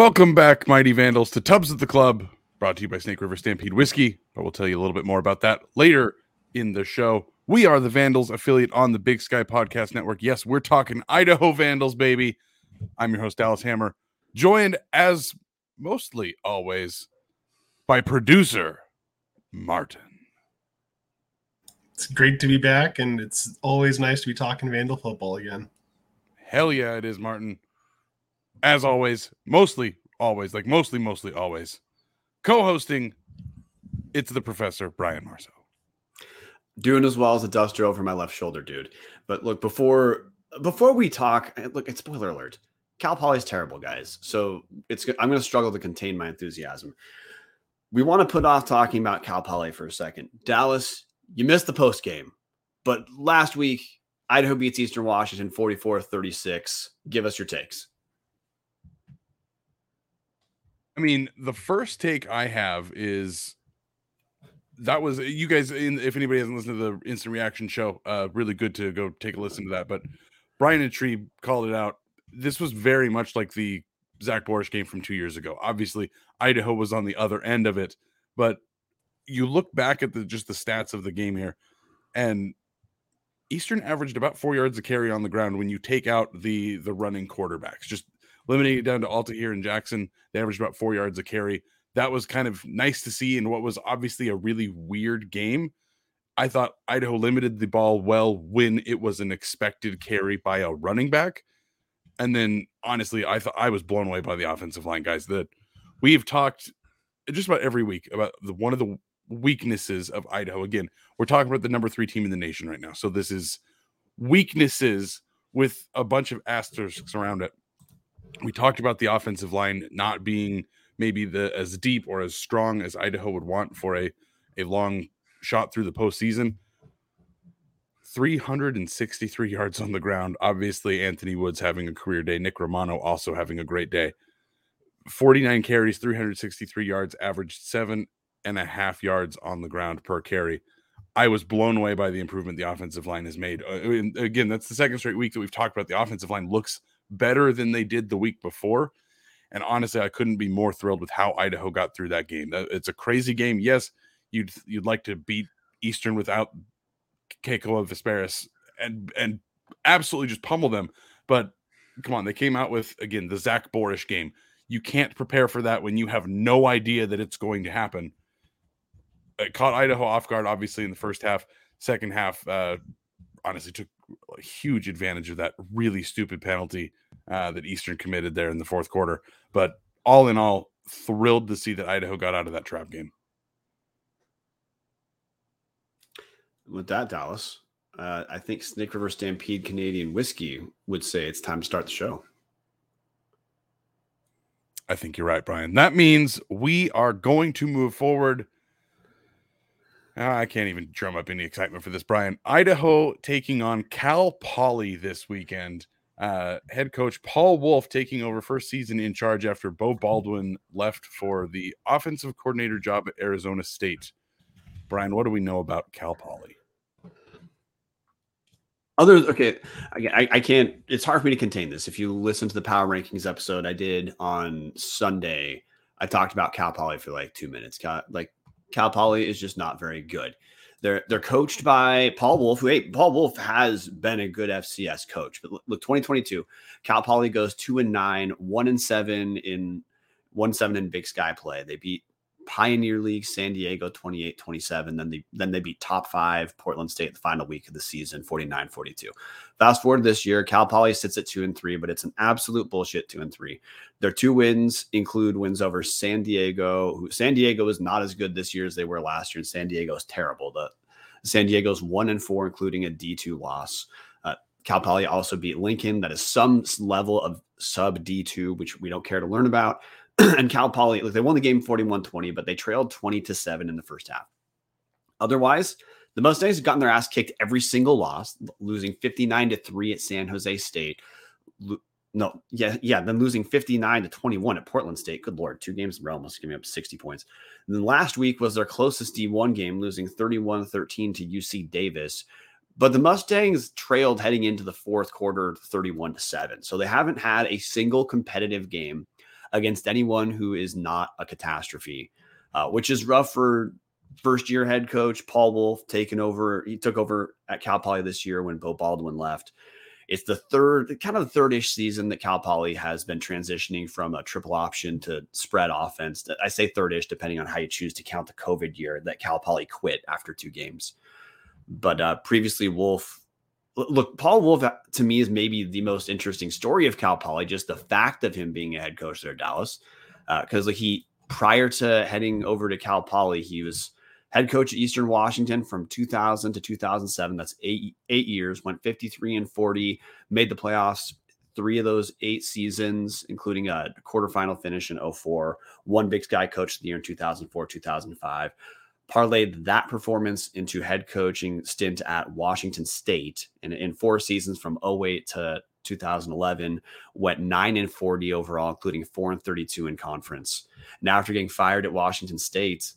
Welcome back, Mighty Vandals, to Tubs at the Club, brought to you by Snake River Stampede Whiskey. But we'll tell you a little bit more about that later in the show. We are the Vandals affiliate on the Big Sky Podcast Network. Yes, we're talking Idaho Vandals, baby. I'm your host, Dallas Hammer, joined as mostly always by producer Martin. It's great to be back, and it's always nice to be talking Vandal football again. Hell yeah, it is, Martin. As always, mostly always, like mostly, mostly always, co-hosting. It's the professor Brian Marceau. Doing as well as a duster over my left shoulder, dude. But look, before before we talk, eh, look, it's spoiler alert. Cal Poly's terrible, guys. So it's I'm going to struggle to contain my enthusiasm. We want to put off talking about Cal Poly for a second. Dallas, you missed the post game, but last week Idaho beats Eastern Washington 44-36. Give us your takes. I mean, the first take I have is that was you guys. In, if anybody hasn't listened to the instant reaction show, uh, really good to go take a listen to that. But Brian and Tree called it out. This was very much like the Zach Borisch game from two years ago. Obviously, Idaho was on the other end of it, but you look back at the just the stats of the game here, and Eastern averaged about four yards a carry on the ground when you take out the the running quarterbacks. Just limiting it down to Altair and Jackson, they averaged about four yards a carry. That was kind of nice to see in what was obviously a really weird game. I thought Idaho limited the ball well when it was an expected carry by a running back. And then honestly, I thought I was blown away by the offensive line, guys. That we've talked just about every week about the one of the weaknesses of Idaho. Again, we're talking about the number three team in the nation right now. So this is weaknesses with a bunch of asterisks around it. We talked about the offensive line not being maybe the as deep or as strong as Idaho would want for a a long shot through the postseason. 363 yards on the ground. Obviously, Anthony Woods having a career day. Nick Romano also having a great day. 49 carries, 363 yards, averaged seven and a half yards on the ground per carry. I was blown away by the improvement the offensive line has made. Uh, again, that's the second straight week that we've talked about the offensive line looks better than they did the week before. And honestly, I couldn't be more thrilled with how Idaho got through that game. It's a crazy game. Yes, you'd you'd like to beat Eastern without Kekoa Visperas and and absolutely just pummel them. But come on, they came out with again the Zach Borisch game. You can't prepare for that when you have no idea that it's going to happen. It caught Idaho off guard, obviously, in the first half. Second half, uh, honestly, took a huge advantage of that really stupid penalty uh, that Eastern committed there in the fourth quarter. But all in all, thrilled to see that Idaho got out of that trap game. With that, Dallas, uh, I think Snake River Stampede Canadian Whiskey would say it's time to start the show. I think you're right, Brian. That means we are going to move forward. I can't even drum up any excitement for this, Brian. Idaho taking on Cal Poly this weekend. Uh, head coach Paul Wulff taking over first season in charge after Beau Baldwin left for the offensive coordinator job at Arizona State. Brian, what do we know about Cal Poly? Other okay, I, I can't. It's hard for me to contain this. If you listen to the power rankings episode I did on Sunday, I talked about Cal Poly for like two minutes. Cal, like Cal Poly is just not very good. They're they're coached by Paul Wulff. who hey, Paul Wulff has been a good FCS coach. But look, 2022, Cal Poly goes two and nine, one and seven in one seven in Big Sky play. They beat Pioneer League San Diego 28 27. Then they then they beat top five Portland State the final week of the season 49 42. Fast forward this year, Cal Poly sits at two and three, but it's an absolute bullshit two and three. Their two wins include wins over San Diego, San Diego is not as good this year as they were last year, and San Diego is terrible. The San Diego's one and four, including a D2 loss. Uh, Cal Poly also beat Lincoln, that is some level of sub D2, which we don't care to learn about. and Cal Poly, like they won the game 41 20, but they trailed 20 to 7 in the first half. Otherwise, the Mustangs have gotten their ass kicked every single loss, losing 59 to 3 at San Jose State. No, yeah, yeah, then losing 59 to 21 at Portland State. Good lord, two games in a row, almost giving up 60 points. And then last week was their closest D1 game, losing 31 13 to UC Davis. But the Mustangs trailed heading into the fourth quarter 31 to 7. So they haven't had a single competitive game against anyone who is not a catastrophe, uh, which is rough for first year head coach Paul Wulff taking over. He took over at Cal Poly this year when Beau Baldwin left. It's the third, kind of the thirdish season that Cal Poly has been transitioning from a triple option to spread offense. I say thirdish, depending on how you choose to count the COVID year that Cal Poly quit after two games. But uh, previously, Wulff look, Paul Wulff uh, to me is maybe the most interesting story of Cal Poly. Just the fact of him being a head coach there, at Dallas, because uh, like he prior to heading over to Cal Poly, he was head coach at Eastern Washington from 2000 to 2007. That's eight eight years. Went 53 and 40. Made the playoffs three of those eight seasons, including a quarterfinal finish in 04. Won Big Sky coach of the year in 2004, 2005. Parlayed that performance into head coaching stint at Washington State, and in four seasons from 08 to 2011 went 9 and 40 overall including 4 and 32 in conference now after getting fired at washington state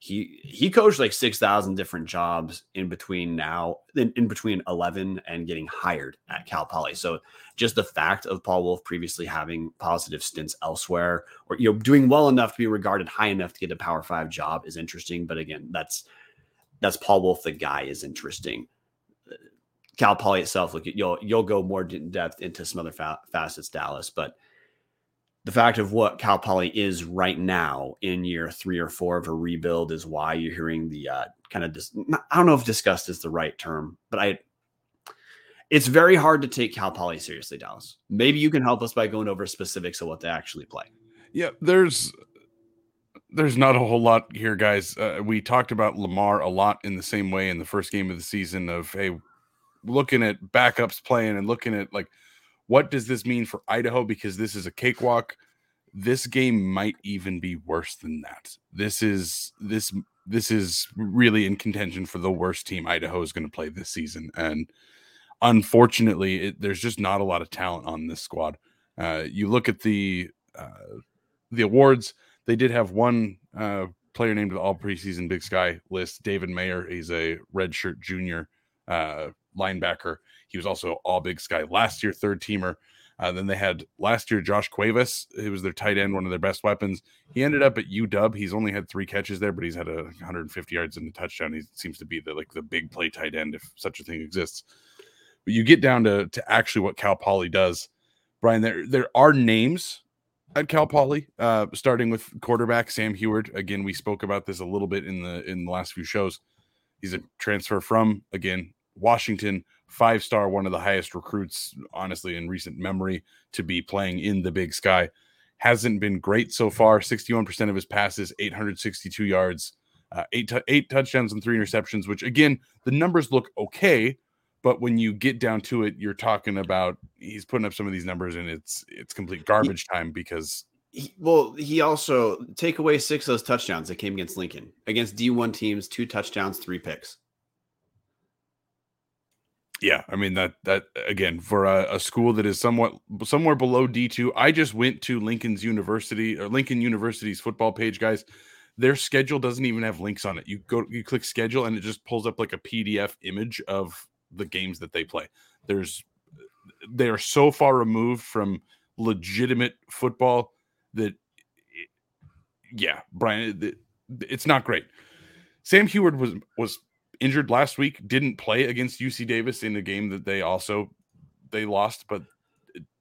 he he coached like 6000 different jobs in between now in, in, between 11 and getting hired at cal poly. So just the fact of paul wulff previously having positive stints elsewhere or you know doing well enough to be regarded high enough to get a power five job is interesting. But again that's that's paul wulff the guy is interesting. Cal poly itself look you'll you'll go more in depth into some other fa- facets dallas but the fact of what Cal Poly is right now in year three or four of a rebuild is why you're hearing the uh, kind of dis- I don't know if disgust is the right term, but I it's very hard to take Cal Poly seriously, Dallas. Maybe you can help us by going over specifics of what they actually play. Yeah, there's there's not a whole lot here, guys. Uh, we talked about Lamar a lot in the same way in the first game of the season of hey, looking at backups playing and looking at like what does this mean for Idaho? Because this is a cakewalk. This game might even be worse than that. This is this this is really in contention for the worst team Idaho is going to play this season, and unfortunately, it, there's just not a lot of talent on this squad. Uh, you look at the uh, the awards; they did have one uh, player named the All Preseason Big Sky list. David Mayer, he's a redshirt junior uh, linebacker. He was also all Big Sky last year, third teamer. Uh, then they had last year Josh Cuevas, who was their tight end, one of their best weapons. He ended up at UW. He's only had three catches there, but he's had a 150 yards and a touchdown. He seems to be the like the big play tight end, if such a thing exists. But you get down to to actually what Cal Poly does, Brian. There there are names at Cal Poly, uh, starting with quarterback Sam Huard. Again, we spoke about this a little bit in the in the last few shows. He's a transfer from again Washington five star, one of the highest recruits, honestly, in recent memory to be playing in the big sky. Hasn't been great so far. 61% of his passes, 862 yards, uh, eight, t- eight touchdowns and three interceptions, which again, the numbers look okay. But when you get down to it, you're talking about he's putting up some of these numbers and it's it's complete garbage time because he, well, he also take away six of those touchdowns that came against Lincoln. Against D1 teams, two touchdowns, three picks yeah, I mean that that again for a, a, school that is somewhat somewhere below D two. I just went to Lincoln's University or Lincoln University's football page, guys. Their schedule doesn't even have links on it. You go, you click schedule, and it just pulls up like a PDF image of the games that they play. There's they are so far removed from legitimate football that, yeah, Brian, it's not great. Sam Huard was was injured last week, didn't play against UC Davis in a game that they also they lost, but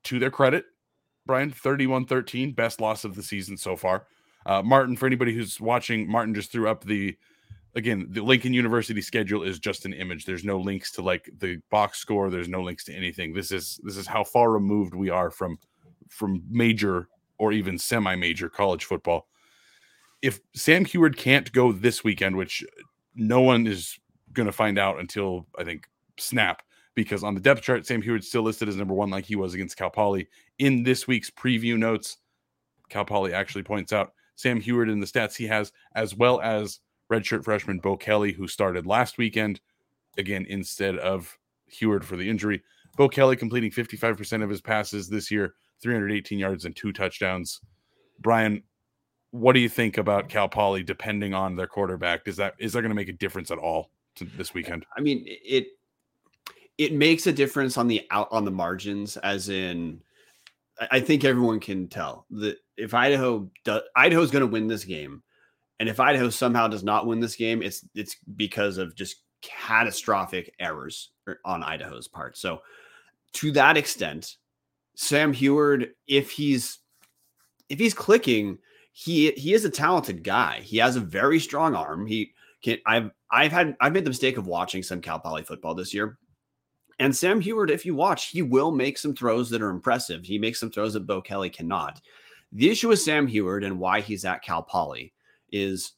to their credit, Brian, 31-13, best loss of the season so far. Uh, Martin, for anybody who's watching, Martin just threw up the again, the Lincoln University schedule is just an image. There's no links to like the box score, there's no links to anything. This is this is how far removed we are from from major or even semi-major college football. If Sam Huard can't go this weekend, which no one is going to find out until I think snap because on the depth chart, Sam Huard still listed as number one, like he was against Cal Poly. In this week's preview notes, Cal Poly actually points out Sam Huard and the stats he has, as well as redshirt freshman Bo Kelly, who started last weekend, again, instead of Huard for the injury. Bo Kelly completing 55% of his passes this year, 318 yards and two touchdowns. Brian, what do you think about Cal Poly depending on their quarterback? Is that is that going to make a difference at all? This weekend? I mean, it it makes a difference on the out on the margins, as in I think everyone can tell that if Idaho does, Idaho's going to win this game, and if Idaho somehow does not win this game, it's it's because of just catastrophic errors er, on Idaho's part. So, to that extent, Sam Huard, if he's if he's clicking, he he is a talented guy. He has a very strong arm. He can. I've I've had I've made the mistake of watching some Cal Poly football this year. And Sam Huard, if you watch, he will make some throws that are impressive. He makes some throws that Bo Kelly cannot. The issue with Sam Huard and why he's at Cal Poly is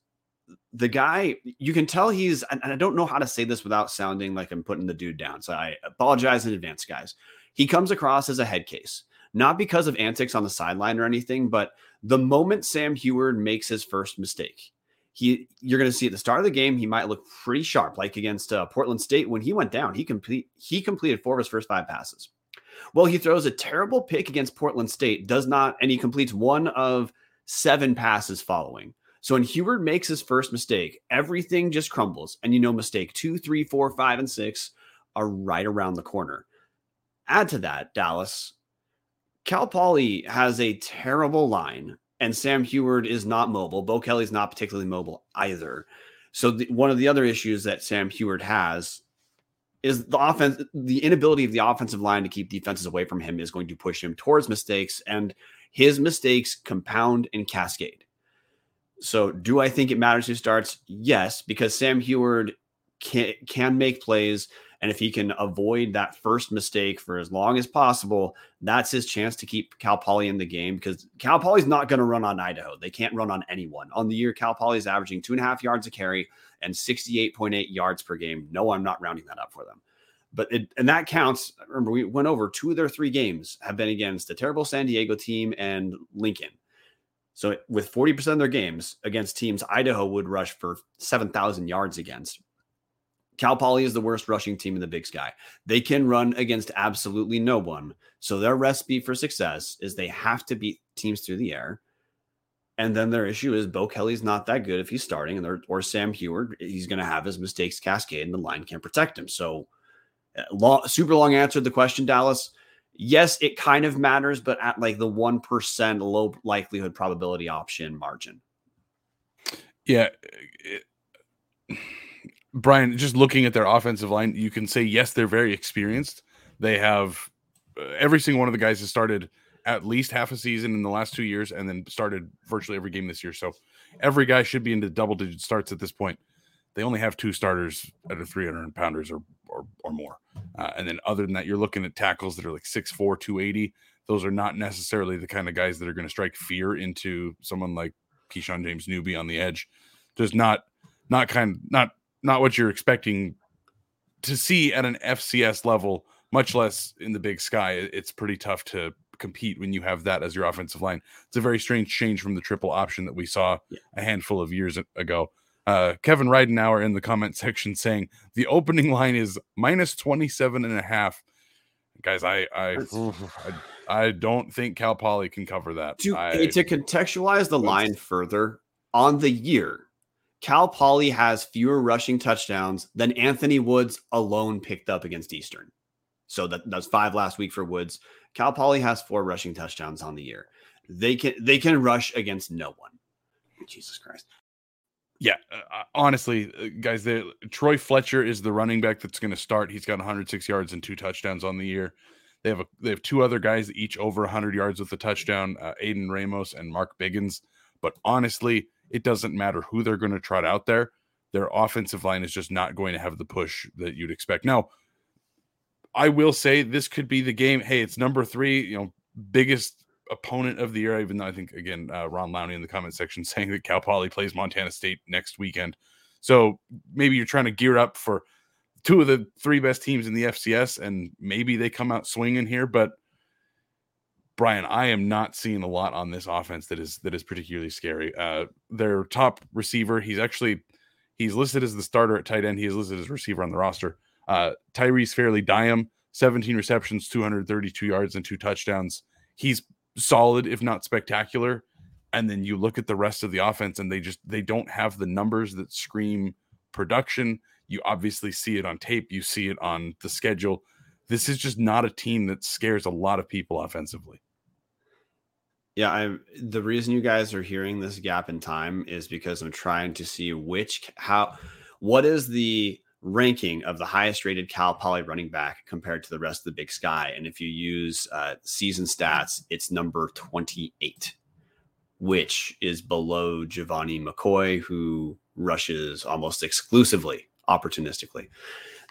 the guy, you can tell he's, and I don't know how to say this without sounding like I'm putting the dude down. So I apologize in advance, guys. He comes across as a head case, not because of antics on the sideline or anything, but the moment Sam Huard makes his first mistake, he you're going to see at the start of the game he might look pretty sharp, like against uh, Portland State when he went down. He complete he completed four of his first five passes. Well, he throws a terrible pick against Portland State, does not, and he completes one of seven passes following. So when Huard makes his first mistake, everything just crumbles. And you know, mistake two, three, four, five, and six are right around the corner. Add to that, Dallas, Cal Poly has a terrible line, and Sam Huard is not mobile. Bo Kelly's not particularly mobile either. So the, one of the other issues that Sam Huard has is the offense, the inability of the offensive line to keep defenses away from him is going to push him towards mistakes, and his mistakes compound and cascade. So, do I think it matters who starts? Yes, because Sam Huard can can make plays, and if he can avoid that first mistake for as long as possible, that's his chance to keep Cal Poly in the game. Because Cal Poly's not going to run on Idaho; they can't run on anyone. On the year, Cal Poly is averaging two and a half yards a carry and sixty eight point eight yards per game. No, I'm not rounding that up for them but it, and that counts. Remember, we went over two of their three games have been against a terrible San Diego team and Lincoln. So with 40% of their games against teams Idaho would rush for 7,000 yards against. Cal Poly is the worst rushing team in the Big Sky. They can run against absolutely no one. So their recipe for success is they have to beat teams through the air. And then their issue is Bo Kelly's not that good if he's starting, and or Sam Huard, he's going to have his mistakes cascade, and the line can't protect him. So, uh, long, super long answer to the question, Dallas yes, it kind of matters, but at like the 1% low likelihood probability option margin. Yeah. It, Brian, just looking at their offensive line, you can say, yes, they're very experienced. They have uh, every single one of the guys has started at least half a season in the last two years and then started virtually every game this year. So every guy should be into double digit starts at this point. They only have two starters at a 300 pounders or or, or more. Uh, and then other than that, you're looking at tackles that are like 6'4, 280. Those are not necessarily the kind of guys that are going to strike fear into someone like Keyshawn James-Newby on the edge. Just not not kind not not what you're expecting to see at an FCS level, much less in the big sky. It's pretty tough to compete when you have that as your offensive line. It's a very strange change from the triple option that we saw yeah. a handful of years ago. Uh, Kevin Ridenour in the comment section saying the opening line is minus 27 and a half. Guys, I I, I, I don't think Cal Poly can cover that. To, I, to contextualize the line further, on the year, Cal Poly has fewer rushing touchdowns than Anthony Woods alone picked up against Eastern. So that, that's five last week for Woods. Cal Poly has four rushing touchdowns on the year. They can they can rush against no one. Jesus Christ yeah, uh, uh honestly, uh, guys, Troy Fletcher is the running back that's going to start. He's got 106 yards and two touchdowns on the year. They have a they have two other guys each over 100 yards with a touchdown, uh, Aiden Ramos and Mark Biggins. But honestly, it doesn't matter who they're going to trot out there. Their offensive line is just not going to have the push that you'd expect. Now, I will say this could be the game. Hey, it's number three, you know, biggest opponent of the year, even though I think again uh, Ron Lowney in the comment section saying that Cal Poly plays Montana State next weekend. So maybe you're trying to gear up for two of the three best teams in the FCS, and maybe they come out swinging here. But Brian, I am not seeing a lot on this offense that is that is particularly scary. Uh, their top receiver, he's actually he's listed as the starter at tight end. He is listed as receiver on the roster. Uh, Tyrese Fairley Diam, 17 receptions, 232 yards, and two touchdowns. He's solid, if not spectacular. And then you look at the rest of the offense and they just they don't have the numbers that scream production. You obviously see it on tape, you see it on the schedule. This is just not a team that scares a lot of people offensively. Yeah, I the reason you guys are hearing this gap in time is because I'm trying to see which how what is the ranking of the highest rated Cal Poly running back compared to the rest of the Big Sky. And if you use uh, season stats, it's number 28, which is below Gevani McCoy, who rushes almost exclusively opportunistically.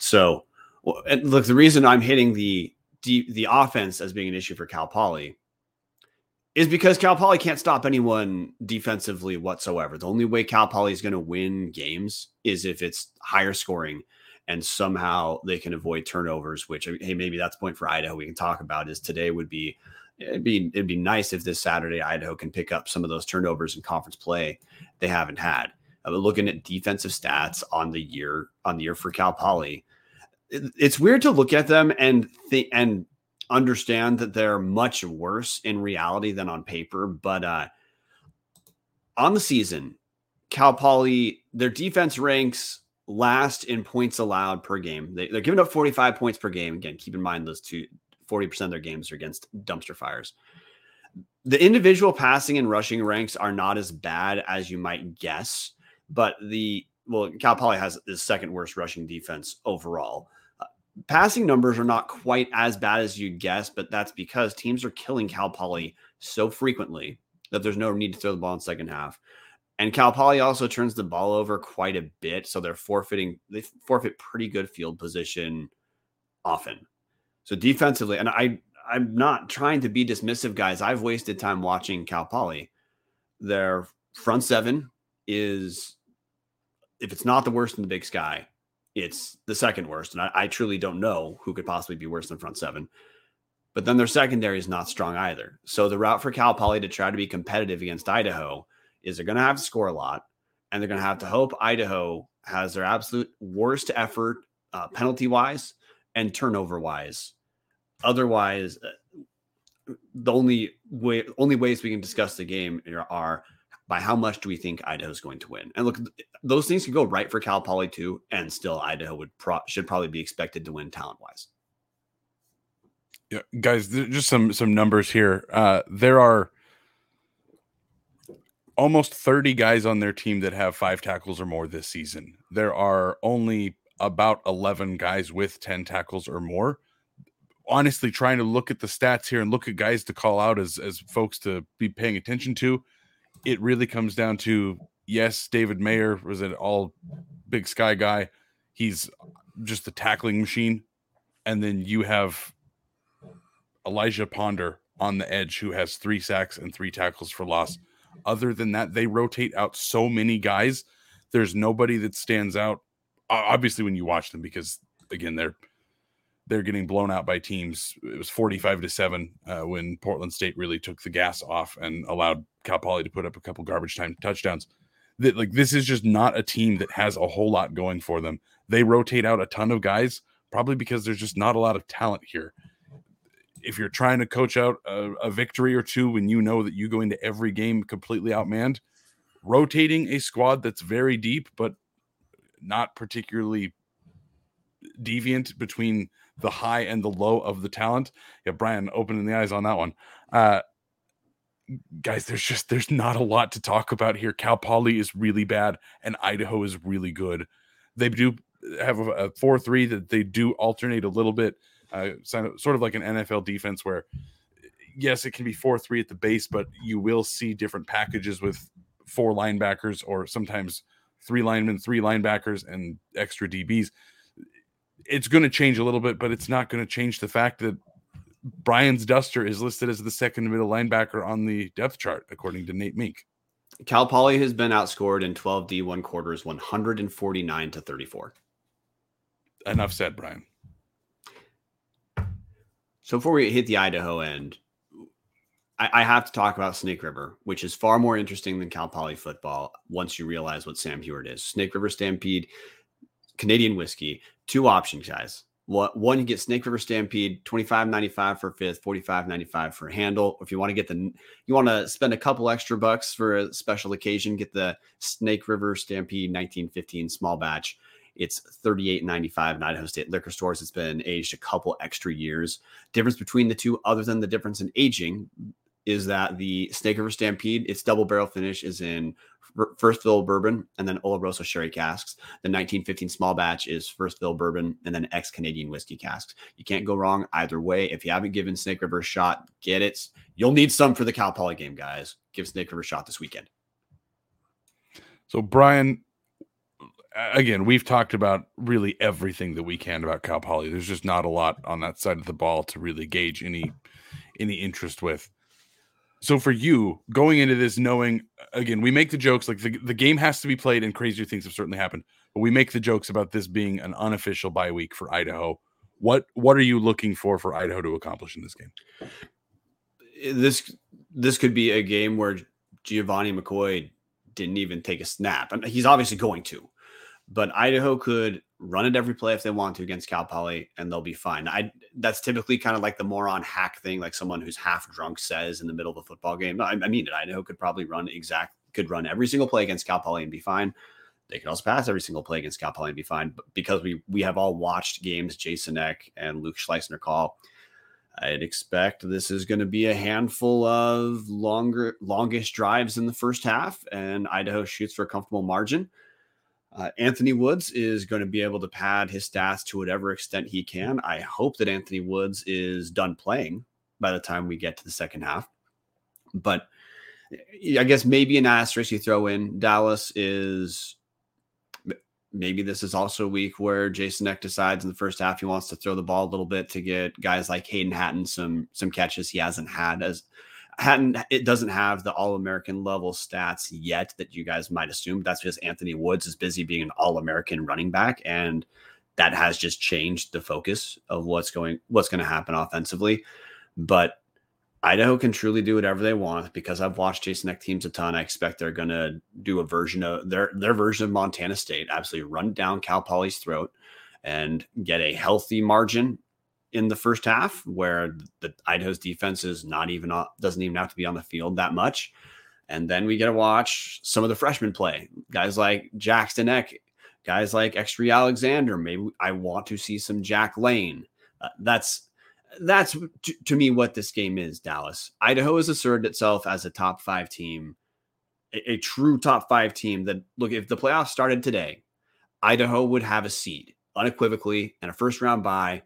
So, look, the reason I'm hitting the the offense as being an issue for Cal Poly is because Cal Poly can't stop anyone defensively whatsoever. The only way Cal Poly is going to win games is if it's higher scoring and somehow they can avoid turnovers, which hey, maybe that's point for Idaho we can talk about is today would be it'd be it'd be nice if this Saturday Idaho can pick up some of those turnovers in conference play they haven't had. Uh, looking at defensive stats on the year on the year for Cal Poly, it, it's weird to look at them and think and understand that they're much worse in reality than on paper. But uh, on the season, Cal Poly, their defense ranks last in points allowed per game. They, are giving up 45 points per game. Again, keep in mind those two 40% of their games are against dumpster fires. The individual passing and rushing ranks are not as bad as you might guess, but the well, Cal Poly has the second worst rushing defense overall passing numbers are not quite as bad as you'd guess, but that's because teams are killing Cal Poly so frequently that there's no need to throw the ball in second half. And Cal Poly also turns the ball over quite a bit, so they're forfeiting they forfeit pretty good field position often. So defensively, and I I'm not trying to be dismissive, guys. I've wasted time watching Cal Poly. Their front seven is if it's not the worst in the big sky, it's the second worst. And I, I, truly don't know who could possibly be worse than front seven. But then their secondary is not strong either. So the route for Cal Poly to try to be competitive against Idaho is they're going to have to score a lot, and they're going to have to hope Idaho has their absolute worst effort uh, penalty wise and turnover wise. Otherwise, uh, the only way, only ways we can discuss the game are by how much do we think Idaho's going to win? And look, those things can go right for Cal Poly too, and still Idaho would pro- should probably be expected to win talent wise. Yeah, guys, just some some numbers here. Uh, there are almost 30 guys on their team that have five tackles or more this season. There are only about 11 guys with 10 tackles or more. Honestly, trying to look at the stats here and look at guys to call out as as folks to be paying attention to it really comes down to yes, David Mayer was an all big sky guy. He's just the tackling machine. And then you have Elijah Ponder on the edge who has three sacks and three tackles for loss. Other than that, they rotate out so many guys. There's nobody that stands out. Obviously, when you watch them, because again, they're they're getting blown out by teams. It was 45 to 7 uh, when Portland State really took the gas off and allowed Cal Poly to put up a couple garbage time touchdowns. That like this is just not a team that has a whole lot going for them. They rotate out a ton of guys, probably because there's just not a lot of talent here. If you're trying to coach out a, a victory or two when you know that you go into every game completely outmanned, rotating a squad that's very deep but not particularly deviant between the high and the low of the talent. Yeah, Brian opening the eyes on that one. Uh, guys, there's just there's not a lot to talk about here. Cal Poly is really bad, and Idaho is really good. They do have a, four three that they do alternate a little bit, uh, sort of like an NFL defense where. Yes, it can be 4 3 at the base, but you will see different packages with four linebackers or sometimes three linemen, three linebackers, and extra DBs it's going to change a little bit, but it's not going to change the fact that Brian's Duster is listed as the second middle linebacker on the depth chart, according to Nate Mink. Cal Poly has been outscored in 12 D1 quarters, 149 to 34. Enough said, Brian. So before we hit the Idaho end, I, I, have to talk about Snake River, which is far more interesting than Cal Poly football once you realize what Sam Huard is. Snake River Stampede Canadian whiskey. Two options, guys. What one, you get Snake River Stampede, twenty five ninety five for fifth, forty five ninety five for handle. If you want to get the, you want to spend a couple extra bucks for a special occasion, get the Snake River Stampede nineteen fifteen small batch. It's thirty eight ninety five in Idaho State liquor stores. It's been aged a couple extra years. Difference between the two, other than the difference in aging, is that the Snake River Stampede, its double barrel finish is in first fill bourbon and then Oloroso sherry casks. The 1915 small batch is first fill bourbon and then ex Canadian whiskey casks. You can't go wrong either way. If you haven't given Snake River a shot, get it. You'll need some for the Cal Poly game, guys. Give Snake River a shot this weekend. So, Brian, again, we've talked about really everything that we can about Cal Poly. There's just not a lot on that side of the ball to really gauge any any interest with. So for you, going into this knowing again, we make the jokes like the, the game has to be played and crazier things have certainly happened, but we make the jokes about this being an unofficial bye week for Idaho. What what are you looking for for Idaho to accomplish in this game? Eh, this this could be a game where Gevani McCoy didn't even take a snap. and he's obviously going to but Idaho could run it every play if they want to against Cal Poly, and they'll be fine. I that's typically kind of like the moron hack thing, like someone who's half drunk says in the middle of a football game. I, I mean it. Idaho could probably run exact could run every single play against Cal Poly and be fine. They could also pass every single play against Cal Poly and be fine. But because we we have all watched games Jason Eck and Luke Schleusner call, I'd expect this is going to be a handful of longer longest drives in the first half, and Idaho shoots for a comfortable margin. Uh, Anthony Woods is going to be able to pad his stats to whatever extent he can. I hope that Anthony Woods is done playing by the time we get to the second half. But I guess maybe an asterisk you throw in Dallas is maybe this is also a week where Jason Eck decides in the first half he wants to throw the ball a little bit to get guys like Hayden Hatten some some catches he hasn't had as hadn't it doesn't have the all American level stats yet that you guys might assume. That's because Anthony Woods is busy being an all American running back, and that has just changed the focus of what's going what's going to happen offensively. But Idaho can truly do whatever they want because I've watched Jason Eck teams a ton. I expect they're going to do a version of their their version of Montana State, absolutely run down Cal Poly's throat and get a healthy margin in the first half where the Idaho's defense is not even doesn't even have to be on the field that much. And then we get to watch some of the freshmen play. Guys like Jackson Eck, guys like Extree Alexander. Maybe I want to see some Jack Layne. Uh, that's that's to, to me what this game is, Dallas. Idaho has asserted itself as a top five team, a, a true top five team that look, if the playoffs started today, Idaho would have a seed unequivocally and a first round bye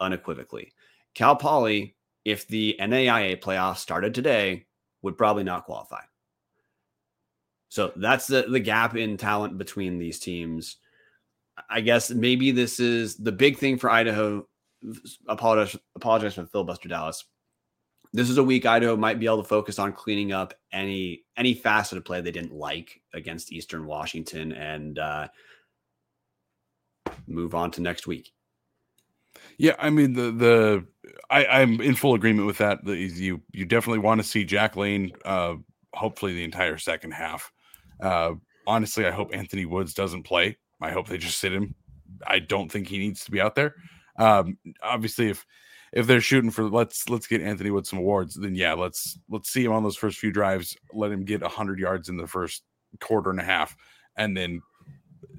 unequivocally. Cal Poly, if the NAIA playoffs started today, would probably not qualify. So that's the, the gap in talent between these teams. I guess maybe this is the big thing for Idaho. Apologize, apologize for filibuster Dallas. This is a week Idaho might be able to focus on cleaning up any any facet of play they didn't like against Eastern Washington and uh, move on to next week. Yeah, I mean the the I, I'm in full agreement with that. The, you you definitely want to see Jack Layne, uh, hopefully the entire second half. Uh, honestly, I hope Anthony Woods doesn't play. I hope they just sit him. I don't think he needs to be out there. Um, obviously, if if they're shooting for let's let's get Anthony Woods some awards, then yeah, let's let's see him on those first few drives. Let him get hundred yards in the first quarter and a half, and then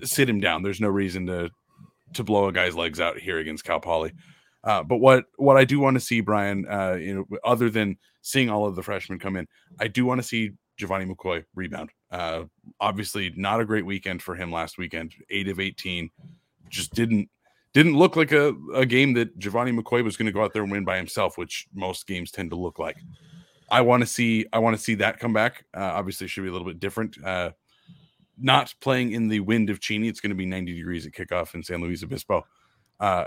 sit him down. There's no reason to to blow a guy's legs out here against Cal Poly. Uh, but what what I do want to see, Brian, uh, you know, other than seeing all of the freshmen come in, I do want to see Gevani McCoy rebound. Uh, obviously, not a great weekend for him last weekend. Eight of eighteen, just didn't didn't look like a, a game that Gevani McCoy was going to go out there and win by himself, which most games tend to look like. I want to see I want to see that come back. Uh, obviously, should be a little bit different. Uh, not playing in the wind of Cheney. It's going to be 90 degrees at kickoff in San Luis Obispo. Uh,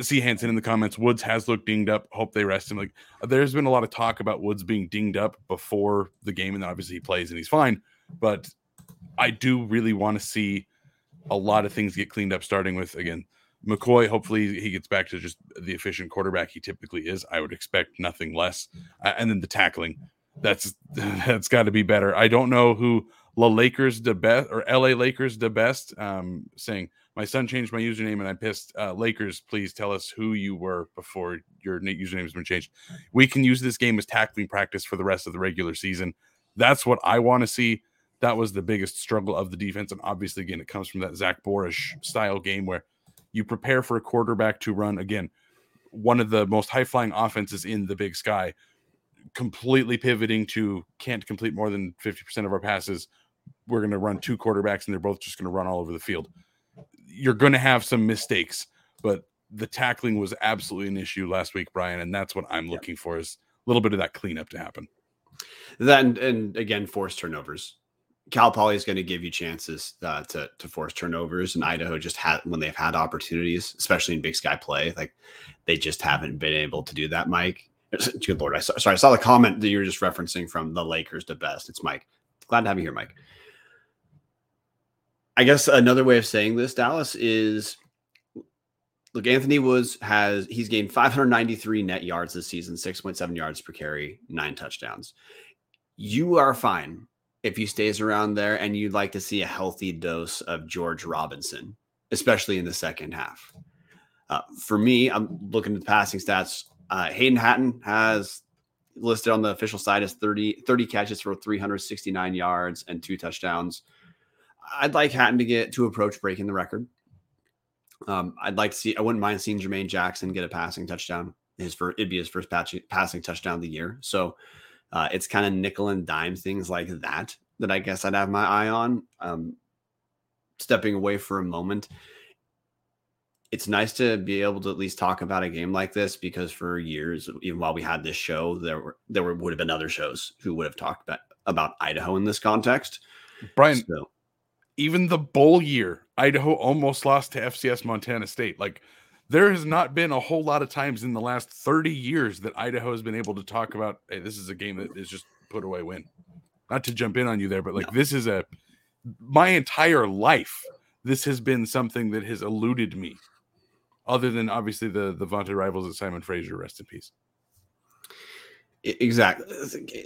see Hanson in the comments. Woods has looked dinged up. Hope they rest him. Like there's been a lot of talk about Woods being dinged up before the game, and obviously he plays and he's fine. But I do really want to see a lot of things get cleaned up, starting with again McCoy. Hopefully he gets back to just the efficient quarterback he typically is. I would expect nothing less. Uh, and then the tackling. That's that's got to be better. I don't know who La Lakers the best or LA Lakers the best. Um, saying my son changed my username and I pissed. Uh, Lakers, please tell us who you were before your username has been changed. We can use this game as tackling practice for the rest of the regular season. That's what I want to see. That was the biggest struggle of the defense, and obviously, again, it comes from that Zach Borisch style game where you prepare for a quarterback to run again one of the most high flying offenses in the Big Sky completely pivoting to can't complete more than 50% of our passes. We're going to run two quarterbacks and they're both just going to run all over the field. You're going to have some mistakes, but the tackling was absolutely an issue last week, Brian. And that's what I'm looking for is a little bit of that cleanup to happen. Then, and again, forced turnovers. Cal Poly is going to give you chances uh, to to force turnovers, and Idaho just had when they've had opportunities, especially in Big Sky play, like they just haven't been able to do that. Mike, good lord, I saw, sorry, I saw the comment that you were just referencing from the Lakers to best. It's Mike. Glad to have you here, Mike. I guess another way of saying this, Dallas, is look, Anthony was has he's gained 593 net yards this season, 6.7 yards per carry, nine touchdowns. You are fine if he stays around there and you'd like to see a healthy dose of George Robinson, especially in the second half. Uh, for me, I'm looking at the passing stats. Uh, Hayden Hatten has listed on the official side as 30, 30 catches for 369 yards and two touchdowns. I'd like Hatten to get to approach breaking the record. Um, I'd like to see, I wouldn't mind seeing Jermaine Jackson get a passing touchdown. His first, it'd be his first passing touchdown of the year. So uh, it's kind of nickel and dime things like that that I guess I'd have my eye on. Um, stepping away for a moment, it's nice to be able to at least talk about a game like this because for years, even while we had this show, there were there were, would have been other shows who would have talked about, about Idaho in this context. Brian, so, even the bowl year, Idaho almost lost to FCS Montana State. Like there has not been a whole lot of times in the last 30 years that Idaho has been able to talk about, hey, this is a game that is just put away win. Not to jump in on you there, but like no. this is a my entire life, this has been something that has eluded me. Other than obviously the the vaunted rivals at Simon Fraser, rest in peace. Exactly.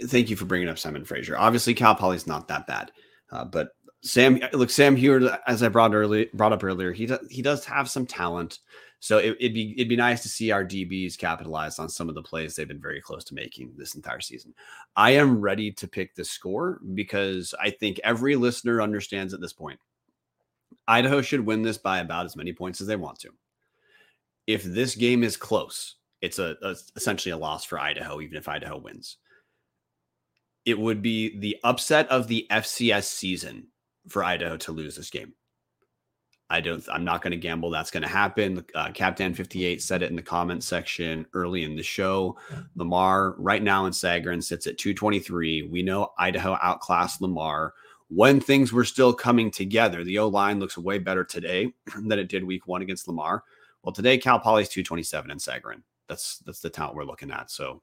Thank you for bringing up Simon Fraser. Obviously, Cal Poly's not that bad, uh, but Sam, look, Sam Huard, as I brought early brought up earlier, he does he does have some talent. So it, would be it'd be nice to see our DBs capitalize on some of the plays they've been very close to making this entire season. I am ready to pick the score because I think every listener understands at this point. Idaho should win this by about as many points as they want to. If this game is close, it's a, a essentially a loss for Idaho, even if Idaho wins. It would be the upset of the FCS season for Idaho to lose this game. I don't. I'm not going to gamble that's going to happen. Uh, Captain 58 said it in the comment section early in the show. Lamar right now in Sagarin sits at 223. We know Idaho outclassed Lamar when things were still coming together. The O line looks way better today than it did week one against Lamar. Well, today Cal Poly's 227 in Sagarin. That's that's the talent we're looking at. So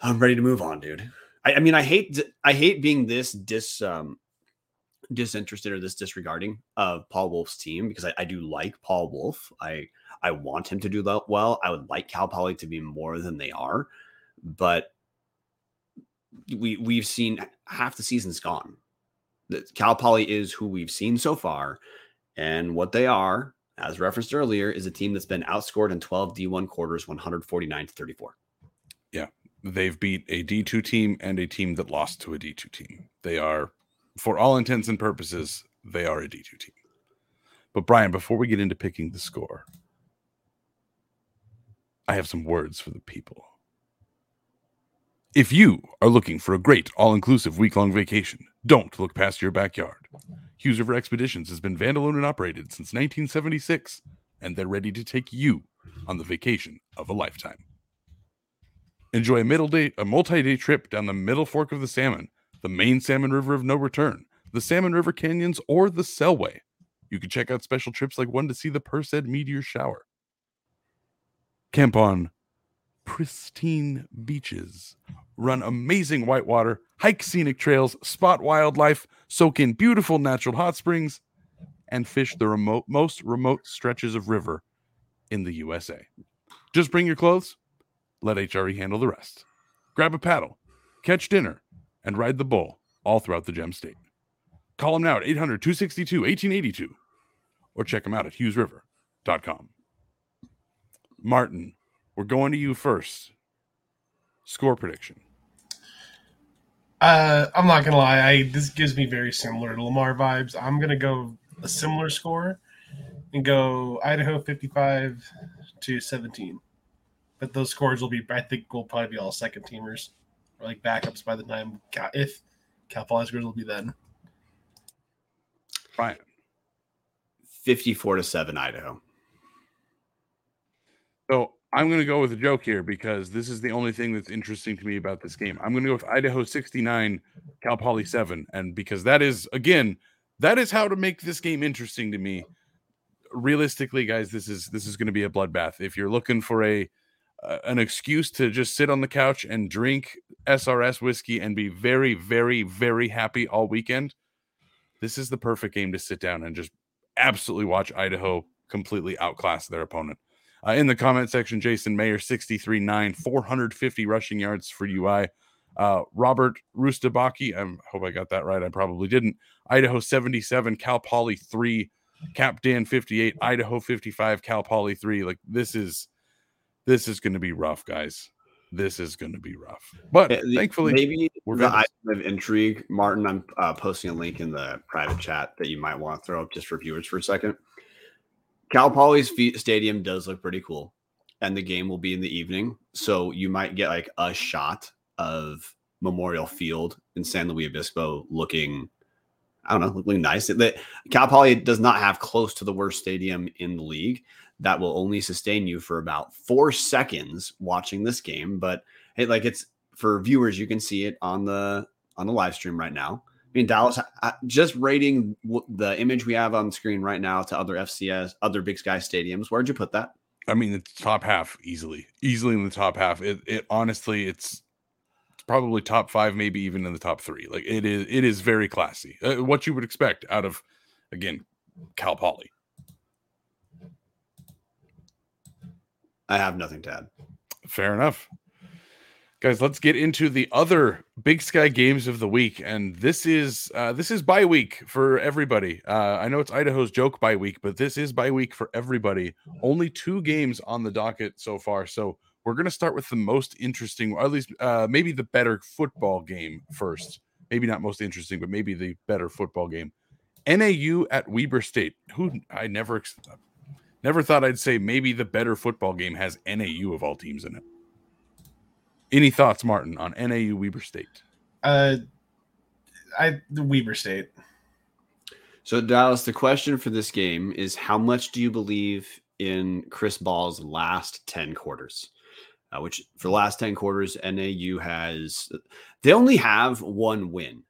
I'm ready to move on, dude. I, I mean, I hate I hate being this dis um disinterested or this disregarding of Paul Wulff's team because I, I, do like Paul Wulff. I I want him to do well. I would like Cal Poly to be more than they are, but we we've seen half the season's gone. Cal Poly is who we've seen so far, and what they are, as referenced earlier, is a team that's been outscored in 12 D1 quarters, 149 to 34. Yeah, they've beat a D2 team and a team that lost to a D2 team. They are for all intents and purposes, they are a D2 team. But Brian, before we get into picking the score, I have some words for the people. If you are looking for a great all inclusive week long vacation, don't look past your backyard. Hughes River Expeditions has been vandal owned and operated since 1976, and they're ready to take you on the vacation of a lifetime. Enjoy a middle day, a multi-day trip down the middle fork of the Salmon the main Salmon River of no return, the Salmon River Canyons, or the Selway. You can check out special trips like one to see the Perseid meteor shower. Camp on pristine beaches, run amazing whitewater, hike scenic trails, spot wildlife, soak in beautiful natural hot springs, and fish the remote, most remote stretches of river in the USA. Just bring your clothes, let HRE handle the rest. Grab a paddle, catch dinner, and ride the bull all throughout the gem state. Call him now at 800 262 1882 or check him out at hughesriver.com. Martin, we're going to you first. Score prediction. Uh, I'm not gonna lie. I this gives me very similar to Lamar vibes. I'm gonna go a similar score and go Idaho 55 to 17. but those scores will be, I think, will probably be all second teamers or like backups by the time if Cal Poly scores will be then. Right. 54 to 7 Idaho. So I'm going to go with a joke here because this is the only thing that's interesting to me about this game. I'm going to go with Idaho 69, Cal Poly 7. And because that is, again, that is how to make this game interesting to me. Realistically, guys, this is this is going to be a bloodbath. If you're looking for a an excuse to just sit on the couch and drink SRS whiskey and be very, very, very happy all weekend, this is the perfect game to sit down and just absolutely watch Idaho completely outclass their opponent. Uh, in the comment section, Jason Mayer, 63 9, 450 rushing yards for UI. Uh, Robert Rustabaki, I hope I got that right. I probably didn't. Idaho 77, Cal Poly 3, Cap Dan 58, Idaho 55, Cal Poly 3. Like this is this is going to be rough, guys. This is going to be rough. But the, thankfully, maybe we're the item of intrigue, Martin. I'm uh, posting a link in the private chat that you might want to throw up just for viewers for a second. Cal Poly's stadium does look pretty cool, and the game will be in the evening, so you might get like a shot of Memorial Field in San Luis Obispo looking, I don't know, looking nice. That Cal Poly does not have close to the worst stadium in the league. That will only sustain you for about four seconds watching this game, but hey, like it's for viewers, you can see it on the on the live stream right now. I mean, Dallas, just rating the image we have on screen right now to other FCS, other Big Sky stadiums. Where'd you put that? I mean, the top half easily, easily in the top half. It, it honestly, it's, it's probably top five, maybe even in the top three. Like it is, it is very classy. Uh, what you would expect out of, again, Cal Poly. I have nothing to add. Fair enough. Guys let's get into the other big sky games of the week. And this is uh, this is bye week for everybody. Uh, i know it's idaho's joke bye week but this is bye week for everybody. Only two games on the docket so far. So we're going to start with the most interesting or at least uh, maybe the better football game first. Maybe not most interesting but maybe the better football game. Nau at weber state. Who i never never thought i'd say maybe the better football game has nau of all teams in it any thoughts, Martin, on NAU Weber State? Uh, I the Weber State. So Dallas, the question for this game is: How much do you believe in Chris Ball's last ten quarters? Uh, which for the last ten quarters, NAU has they only have one win,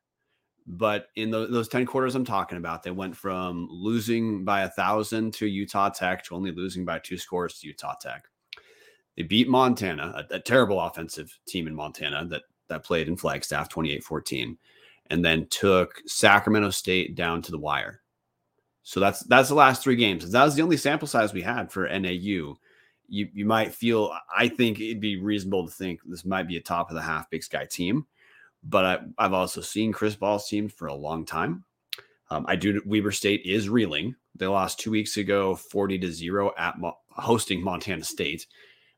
but in the, those ten quarters I'm talking about, they went from losing by a thousand to Utah Tech to only losing by two scores to Utah Tech. They beat Montana, a, a terrible offensive team in Montana that that played in Flagstaff 28-14 and then took Sacramento State down to the wire. So that's that's the last three games. That was the only sample size we had for NAU. You you might feel I think it'd be reasonable to think this might be a top of the half Big Sky team, but I, I've also seen Chris Ball's team for a long time. Um, I do. Weber State is reeling. They lost two weeks ago, forty to zero at Mo- hosting Montana State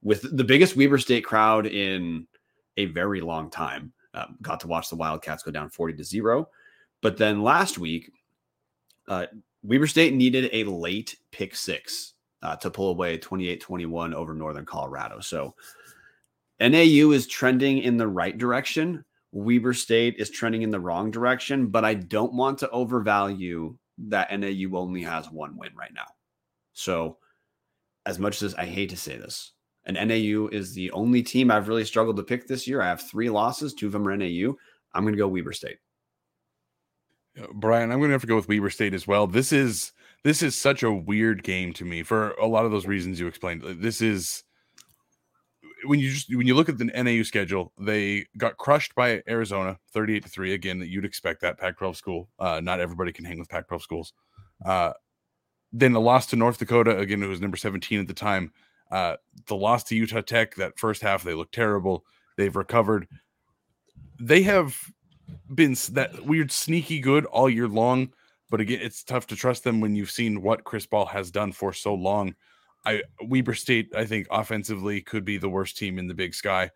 with the biggest Weber State crowd in a very long time. Uh, got to watch the Wildcats go down 40 to zero. But then last week, uh, Weber State needed a late pick six uh, to pull away 28 21 over Northern Colorado. So NAU is trending in the right direction. Weber State is trending in the wrong direction, but I don't want to overvalue that NAU only has one win right now. So, as much as I hate to say this, and NAU is the only team I've really struggled to pick this year. I have three losses, two of them are NAU. I'm going to go Weber State. Uh, Brian, I'm going to have to go with Weber State as well. This is this is such a weird game to me for a lot of those reasons you explained. This is when you just when you look at the NAU schedule, they got crushed by Arizona, 38 to three. Again, that you'd expect that Pac-12 school. Uh, not everybody can hang with Pac-12 schools. Uh, then a loss to North Dakota. Again, it was number 17 at the time. Uh, the loss to Utah Tech, that first half, they looked terrible. They've recovered. They have been that weird, sneaky good all year long. But again, it's tough to trust them when you've seen what Chris Ball has done for so long. I Weber State, I think, offensively could be the worst team in the Big Sky.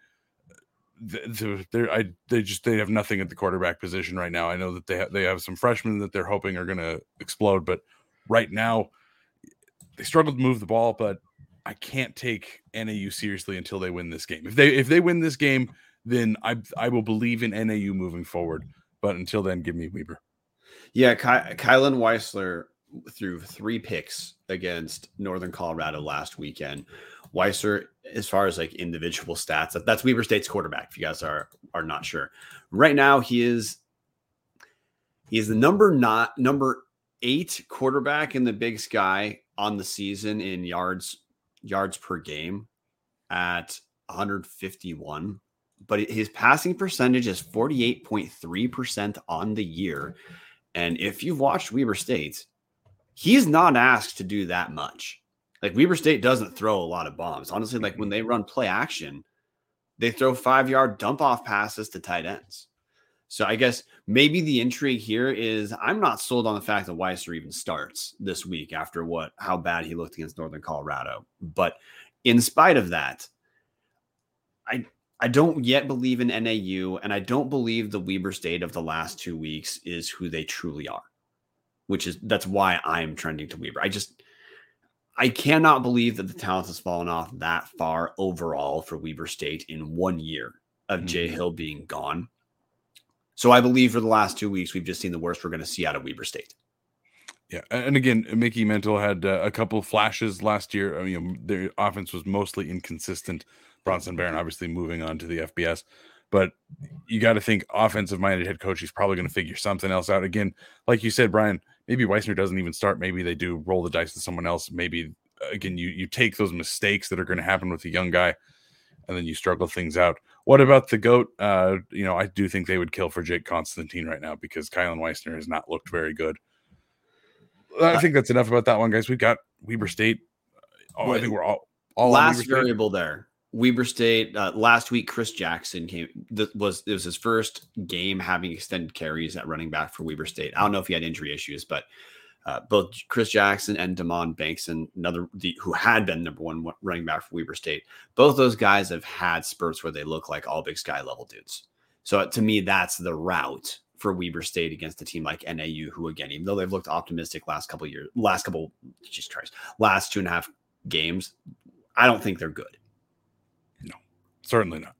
They're, I, they just they have nothing at the quarterback position right now. I know that they ha- they have some freshmen that they're hoping are going to explode, but right now they struggle to move the ball. But I can't take NAU seriously until they win this game. If they if they win this game, then I I will believe in NAU moving forward. But until then, give me Weber. Yeah, Ky- Kylan Weisser threw three picks against Northern Colorado last weekend. Weisser, as far as like individual stats, that's Weber State's quarterback. If you guys are are not sure, right now he is he is the number not number eight quarterback in the Big Sky on the season in yards yards per game at 151 but his passing percentage is 48.3% on the year and if you've watched Weber State he's not asked to do that much like Weber State doesn't throw a lot of bombs honestly like when they run play action they throw 5 yard dump off passes to tight ends so I guess maybe the intrigue here is I'm not sold on the fact that Weisser even starts this week after what how bad he looked against Northern Colorado. But in spite of that, I I don't yet believe in NAU, and I don't believe the Weber State of the last two weeks is who they truly are. Which is that's why I'm trending to Weber. I just I cannot believe that the talent has fallen off that far overall for Weber State in one year of Jay Mhm. Hill being gone. So I believe for the last two weeks, we've just seen the worst we're going to see out of Weber State. Yeah, and again, Mickey Mental had uh, a couple flashes last year. I mean, you know, their offense was mostly inconsistent. Bronson Barron obviously moving on to the FBS, but you got to think offensive-minded head coach. He's probably going to figure something else out. Again, like you said, Brian, maybe Weisser doesn't even start. Maybe they do roll the dice to someone else. Maybe again, you you take those mistakes that are going to happen with a young guy, and then you struggle things out. What about the goat? Uh, you know, I do think they would kill for Jake Constantine right now because Kylan Weisser has not looked very good. I think that's enough about that one, guys. We've got Weber State. Oh, I think we're all all last variable there. Weber State uh, last week. Chris Jackson came. Th- was it was his first game having extended carries at running back for Weber State. I don't know if he had injury issues, but uh, both Chris Jackson and Damon Bankston, another the, who had been number one running back for Weber State, both those guys have had spurts where they look like all Big Sky level dudes. So to me, that's the route for Weber State against a team like NAU, who again, even though they've looked optimistic last couple years, last couple, Jesus Christ, last two and a half games, I don't think they're good. Certainly not.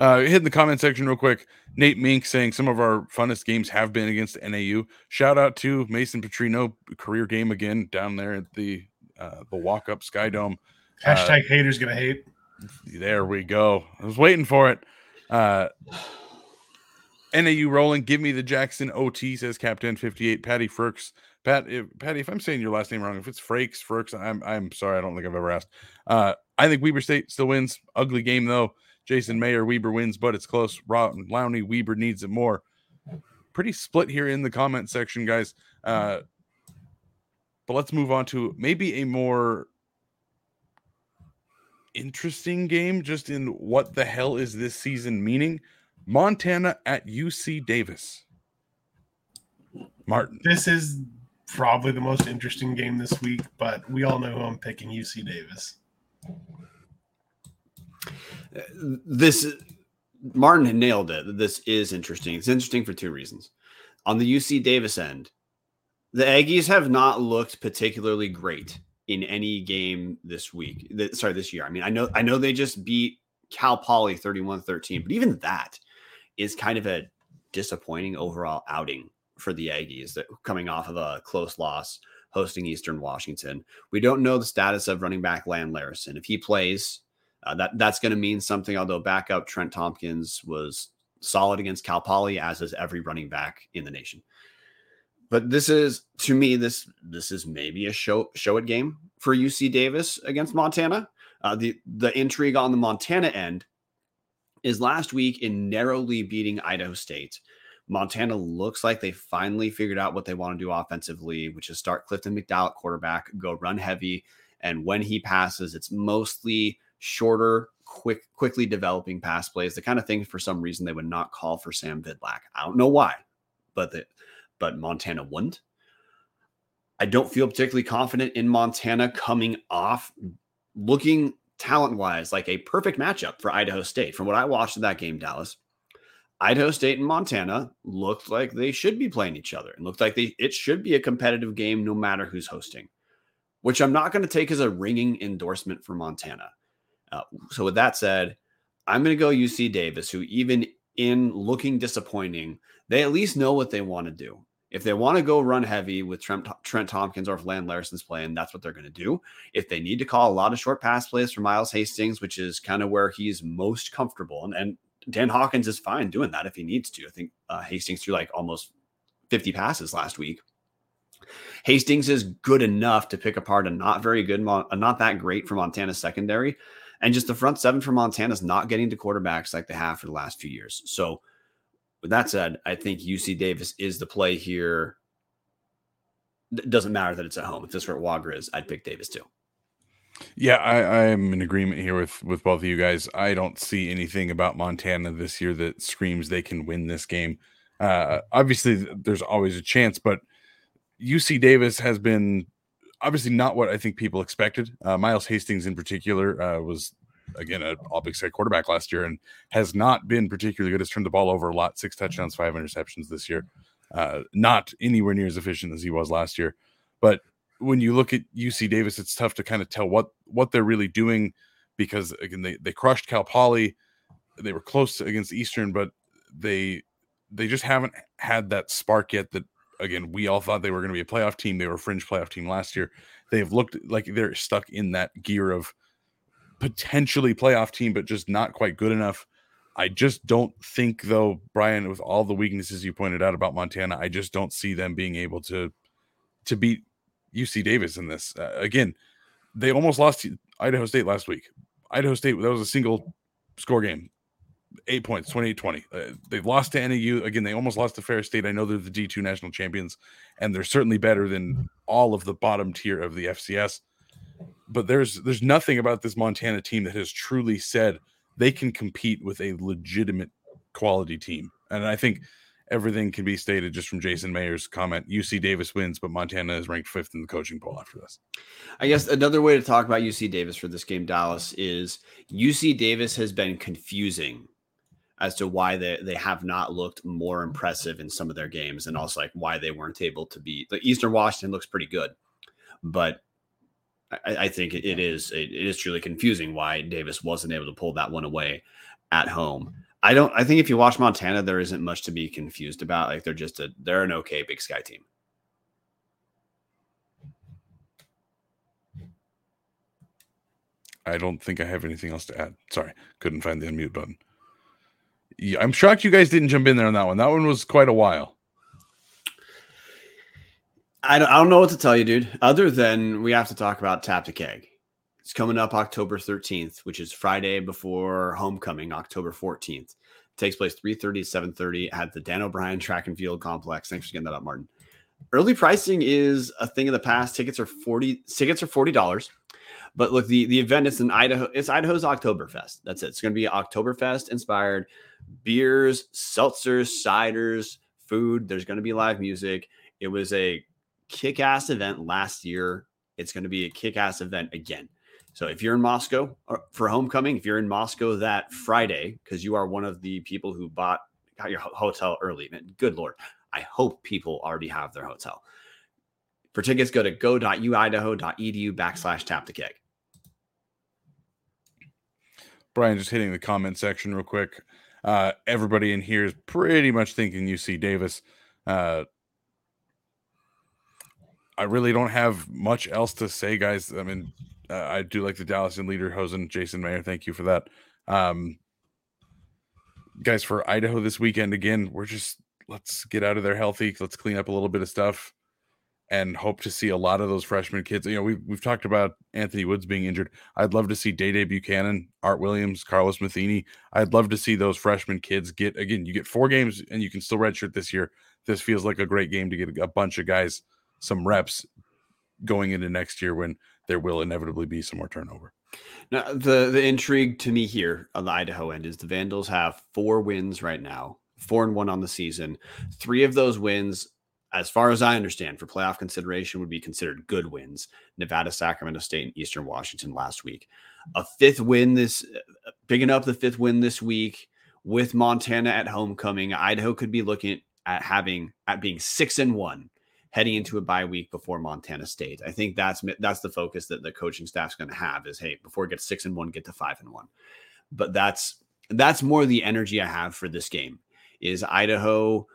Uh, hit in the comment section real quick. Nate Mink saying some of our funnest games have been against NAU. Shout out to Mason Petrino, career game again down there at the uh, the walk up Sky Dome. Hashtag haters gonna hate. There we go. I was waiting for it. Uh, NAU rolling. Give me the Jackson OT, says Captain 58. Patty Furks. Pat, if, Patty, if I'm saying your last name wrong, if it's Frakes, Furks, I'm I'm sorry. I don't think I've ever asked. Uh, I think Weber State still wins. Ugly game though. Jason Mayer, Weber wins, but it's close. Rob Lowney, Weber needs it more. Pretty split here in the comment section, guys. Uh, but let's move on to maybe a more interesting game just in what the hell is this season meaning montana at uc davis martin This is probably the most interesting game this week, but we all know who I'm picking. UC Davis. This Martin had nailed it. This is interesting. It's interesting for two reasons. On the UC Davis end, the Aggies have not looked particularly great in any game this week. sorry, this year. I mean, I know I know they just beat Cal Poly 31-13, but even that is kind of a disappointing overall outing for the Aggies that coming off of a close loss hosting Eastern Washington. We don't know the status of running back Lan Larison. If he plays, uh, that that's going to mean something. Although backup Trent Tompkins was solid against Cal Poly, as is every running back in the nation. But this is to me this this is maybe a show show it game for UC Davis against Montana. Uh, the the intrigue on the Montana end is last week in narrowly beating Idaho State. Montana looks like they finally figured out what they want to do offensively, which is start Clifton McDowell at quarterback, go run heavy, and when he passes, it's mostly shorter, quick, quickly developing pass plays. The kind of thing for some reason they would not call for Sam Vidlak. I don't know why, but the, but Montana wouldn't. I don't feel particularly confident in Montana coming off looking talent wise like a perfect matchup for Idaho State. From what I watched in that game, Dallas, Idaho State and Montana looked like they should be playing each other and looked like they it should be a competitive game no matter who's hosting. which I'm not going to take as a ringing endorsement for Montana. Uh, so, with that said, I'm going to go UC Davis, who, even in looking disappointing, they at least know what they want to do. If they want to go run heavy with Trent, Trent Tompkins or if Lan Larison's playing, that's what they're going to do. If they need to call a lot of short pass plays for Miles Hastings, which is kind of where he's most comfortable, and, and Dan Hawkins is fine doing that if he needs to. I think uh, Hastings threw like almost 50 passes last week. Hastings is good enough to pick apart a not very good, not that great for Montana secondary. And just the front seven for Montana is not getting to quarterbacks like they have for the last few years. So, with that said, I think UC Davis is the play here. It doesn't matter that it's at home. If this were at Wa-Grizz, I'd pick Davis too. Yeah, I, I'm in agreement here with with both of you guys. I don't see anything about Montana this year that screams they can win this game. Uh, obviously, there's always a chance, but UC Davis has been obviously not what I think people expected. Uh, Miles Hastings, in particular, uh, was again an All Big Sky quarterback last year and has not been particularly good. Has turned the ball over a lot, six touchdowns, five interceptions this year. Uh, not anywhere near as efficient as he was last year. But when you look at UC Davis, it's tough to kind of tell what what they're really doing because again they they crushed Cal Poly. They were close against Eastern, but they they just haven't had that spark yet that again we all thought they were going to be a playoff team. They were a fringe playoff team last year. They've looked like they're stuck in that gear of potentially playoff team, but just not quite good enough. I just don't think, though, Brian, with all the weaknesses you pointed out about Montana, I just don't see them being able to to beat UC Davis in this. Uh, again, they almost lost Idaho State last week. Idaho State, that was a single score game, eight points, 28 20. Uh, they've lost to NAU. Again, they almost lost to Ferris State. I know they're the D2 national champions, and they're certainly better than all of the bottom tier of the FCS but there's there's nothing about this Montana team that has truly said they can compete with a legitimate quality team. And I think everything can be stated just from Jason Mayer's comment. UC Davis wins, but Montana is ranked fifth in the coaching poll after this. I guess another way to talk about UC Davis for this game, Dallas, is UC Davis has been confusing as to why they, they have not looked more impressive in some of their games and also like why they weren't able to beat the Eastern Washington looks pretty good. But I, I think it is it is truly confusing why Davis wasn't able to pull that one away at home. I don't. I think if you watch Montana, there isn't much to be confused about. Like they're just a they're an okay Big Sky team. I don't think I have anything else to add. Sorry, couldn't find the unmute button. Yeah, I'm shocked you guys didn't jump in there on that one. That one was quite a while. I don't, I don't know what to tell you, dude, other than we have to talk about Tap the Keg. It's coming up October 13th, which is Friday before homecoming, October 14th. It takes place 3.30 to 7.30 at the Dan O'Brien Track and Field Complex. Thanks for getting that up, Martin. Early pricing is a thing of the past. Tickets are 40 tickets are $40. But look, the, the event is in Idaho. It's Idaho's Oktoberfest. That's it. It's going to be Oktoberfest inspired beers, seltzers, ciders, food. There's going to be live music. It was a kick ass event last year. It's going to be a kick ass event again. So if you're in Moscow uh, for homecoming, if you're in Moscow that Friday, because you are one of the people who bought got your hotel early, good lord, I hope people already have their hotel. For tickets, go to go.uidaho.edu backslash tap the keg. Brian, just hitting the comment section real quick. Uh, everybody in here is pretty much thinking UC Davis. Uh, I really don't have much else to say, guys. I mean, uh, I do like the Dallas and Lederhosen, Jason Mayer. Thank you for that. Um, guys, for Idaho this weekend, again, we're just let's get out of there healthy. Let's clean up a little bit of stuff and hope to see a lot of those freshman kids. You know, we've, we've talked about Anthony Woods being injured. I'd love to see Day Day Buchanan, Art Williams, Carlos Matheny. I'd love to see those freshman kids get, again, you get four games and you can still redshirt this year. This feels like a great game to get a bunch of guys – some reps going into next year when there will inevitably be some more turnover. Now, the the intrigue to me here on the Idaho end is the Vandals have four wins right now, four and one on the season. Three of those wins, as far as I understand, for playoff consideration, would be considered good wins. Nevada, Sacramento State, and Eastern Washington last week. A fifth win this, uh, picking up the fifth win this week with Montana at homecoming. Idaho could be looking at having at being six and one heading into a bye week before Montana State. I think that's that's the focus that the coaching staff's going to have is hey, before it gets six and one, get to five and one. But that's that's more the energy I have for this game. Is Idaho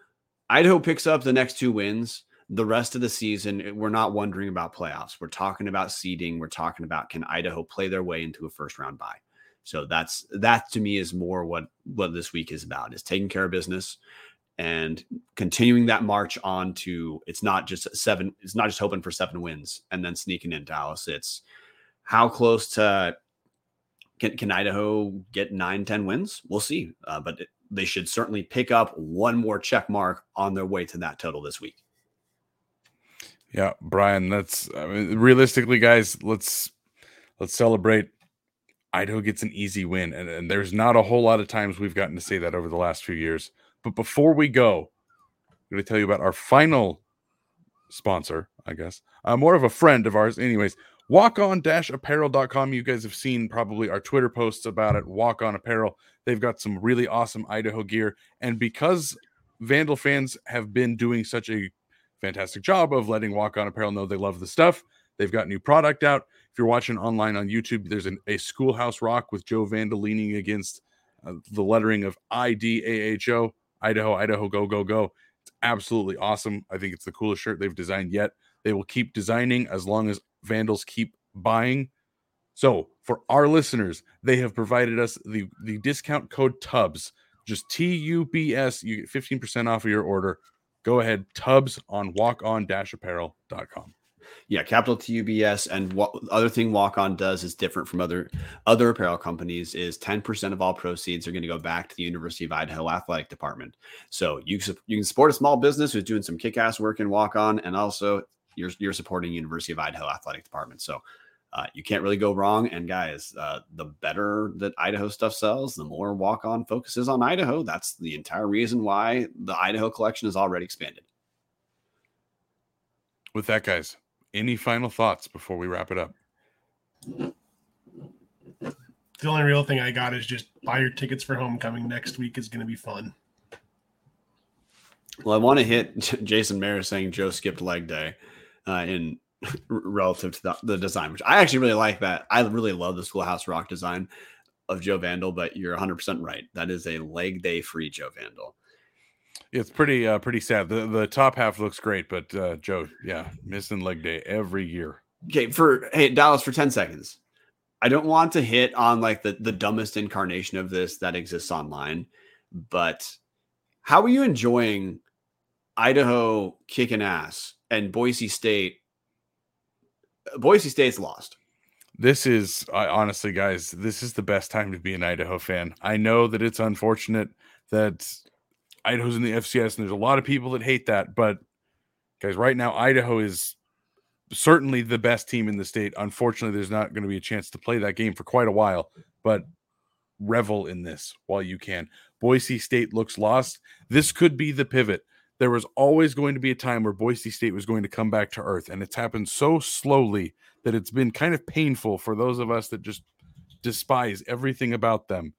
Idaho picks up the next two wins. The rest of the season, we're not wondering about playoffs. We're talking about seeding. We're talking about can Idaho play their way into a first round bye. So that's that to me is more what what this week is about is taking care of business and continuing that march on to it's not just seven it's not just hoping for seven wins and then sneaking in dallas. It's how close to can, can idaho get nine ten wins? We'll see. Uh, but it, they should certainly pick up one more check mark on their way to that total this week. Yeah brian that's I mean, realistically guys let's let's celebrate idaho gets an easy win. And, and there's not a whole lot of times we've gotten to say that over the last few years but before we go, I'm going to tell you about our final sponsor, I guess, uh, more of a friend of ours. Anyways, walk on apparel.com. You guys have seen probably our Twitter posts about it. Walk on apparel. They've got some really awesome Idaho gear. And because Vandal fans have been doing such a fantastic job of letting Walk on Apparel know they love the stuff, they've got new product out. If you're watching online on YouTube, there's an, a schoolhouse rock with Joe Vandal leaning against uh, the lettering of IDAHO. Idaho, Idaho, go, go, go. It's absolutely awesome. I think it's the coolest shirt they've designed yet. They will keep designing as long as Vandals keep buying. So, for our listeners, they have provided us the, the discount code TUBS, just T U B S. You get 15% off of your order. Go ahead, TUBS on walkon apparel.com yeah, capital TUBS. And what other thing Walk On does is different from other other apparel companies is 10% of all proceeds are going to go back to the University of Idaho Athletic Department. So you you can support a small business who's doing some kick-ass work in Walk On, and also you're you're supporting University of Idaho Athletic Department. So uh, you can't really go wrong. And guys, uh, the better that Idaho stuff sells, the more Walk On focuses on Idaho. That's the entire reason why the Idaho collection is already expanded. With that, guys, any final thoughts before we wrap it up? The only real thing I got is just buy your tickets for homecoming next week is going to be fun. Well, I want to hit Jason Mayer saying Joe skipped leg day uh, in relative to the, the, design, which I actually really like that. I really love the Schoolhouse Rock design of Joe Vandal, but you're 100% right. That is a leg day free Joe Vandal. It's pretty uh, pretty sad. The the top half looks great, but uh, Joe, yeah, missing leg day every year. Okay, for hey Dallas for 10 seconds. I don't want to hit on like the the dumbest incarnation of this that exists online, but how are you enjoying Idaho kicking ass and Boise State? Boise State's lost. This is uh, honestly, guys, this is the best time to be an Idaho fan. I know that it's unfortunate that Idaho's in the FCS, and there's a lot of people that hate that. But guys, right now, Idaho is certainly the best team in the state. Unfortunately, there's not going to be a chance to play that game for quite a while, but revel in this while you can. Boise State looks lost. This could be the pivot. There was always going to be a time where Boise State was going to come back to earth, and it's happened so slowly that it's been kind of painful for those of us that just despise everything about them.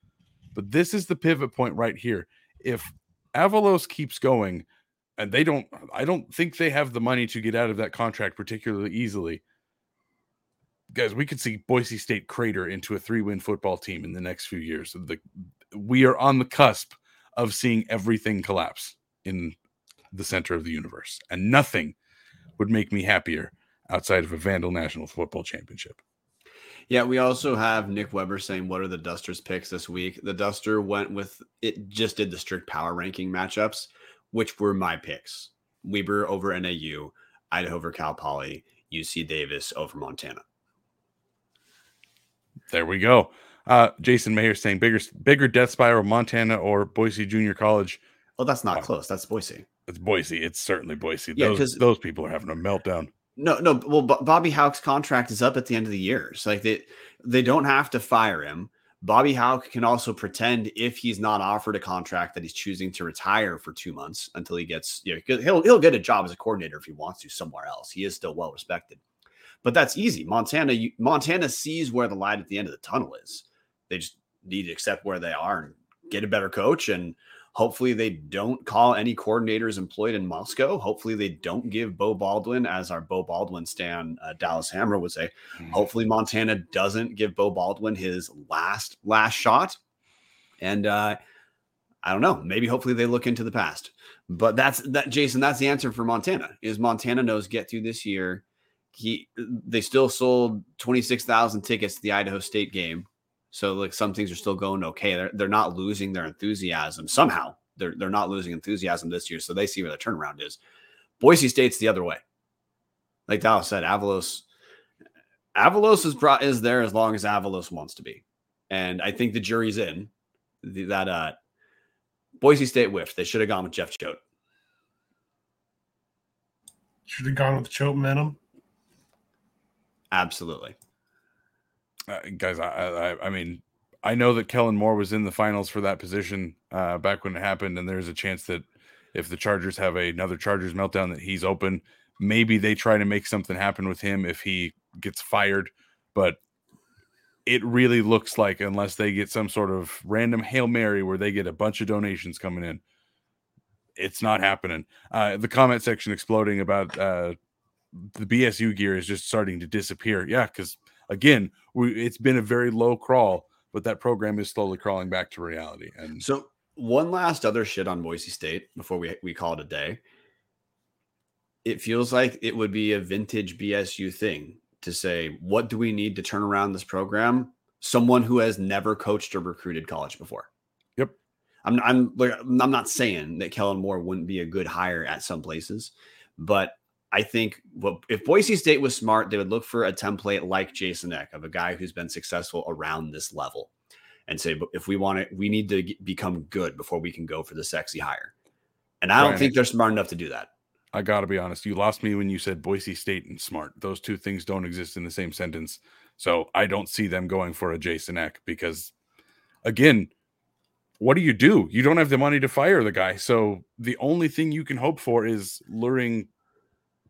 But this is the pivot point right here. If Avalos keeps going, and they don't. I don't think they have the money to get out of that contract particularly easily. Guys, we could see Boise State crater into a three-win football team in the next few years. The, we are on the cusp of seeing everything collapse in the center of the universe, and nothing would make me happier outside of a Vandal National Football Championship. Yeah, we also have Nick Weber saying, What are the Dusters picks this week? The Duster went with it, just did the strict power ranking matchups, which were my picks Weber over NAU, Idaho over Cal Poly, UC Davis over Montana. There we go. Uh, Jason Mayer saying bigger bigger death spiral, Montana or Boise Junior College. Oh, that's not close. That's Boise. It's Boise. It's certainly Boise. Yeah, those, those people are having a meltdown. No, no. Well, Bobby Hauck's contract is up at the end of the year, so like they they don't have to fire him. Bobby Hauck can also pretend if he's not offered a contract that he's choosing to retire for two months until he gets you know he'll he'll get a job as a coordinator if he wants to somewhere else. He is still well respected, but that's easy. Montana Montana sees where the light at the end of the tunnel is. They just need to accept where they are and get a better coach and Hopefully, they don't call any coordinators employed in Moscow. Hopefully, they don't give Beau Baldwin, as our Beau Baldwin stand uh, Dallas Hammer would say. Hmm. Hopefully, Montana doesn't give Beau Baldwin his last last shot. And uh, I don't know. Maybe hopefully they look into the past. But that's that, Jason. That's the answer for Montana. Is Montana knows get through this year. He they still sold twenty six thousand tickets to the Idaho State game, so like some things are still going okay. They're they're not losing their enthusiasm somehow. They're they're not losing enthusiasm this year, so they see where the turnaround is. Boise State's the other way. Like Dallas said, Avalos Avalos is brought is there as long as Avalos wants to be, and I think the jury's in the, that uh Boise State whiffed. They should have gone with Jeff Choate. Should have gone with Choate Venom. Absolutely. Uh, guys, I, I, I mean, I know that Kellen Moore was in the finals for that position uh, back when it happened, and there's a chance that if the Chargers have another Chargers meltdown, that he's open. Maybe they try to make something happen with him if he gets fired, but it really looks like unless they get some sort of random hail mary where they get a bunch of donations coming in, it's not happening. Uh, the comment section exploding about uh, the BSU gear is just starting to disappear. Yeah, because again, we, it's been a very low crawl, but that program is slowly crawling back to reality. And So one last other shit on Boise State before we we call it a day. It feels like it would be a vintage BSU thing to say, what do we need to turn around this program? Someone who has never coached or recruited college before. Yep. I'm I'm I'm not saying that Kellen Moore wouldn't be a good hire at some places, but I think what if Boise State was smart, they would look for a template like Jason Eck of a guy who's been successful around this level and say, "But if we want it, we need to get, become good before we can go for the sexy hire. And I don't think they're smart enough to do that. I got to be honest, you lost me when you said Boise State and smart. Those two things don't exist in the same sentence. So I don't see them going for a Jason Eck because, again, what do you do? You don't have the money to fire the guy. So the only thing you can hope for is luring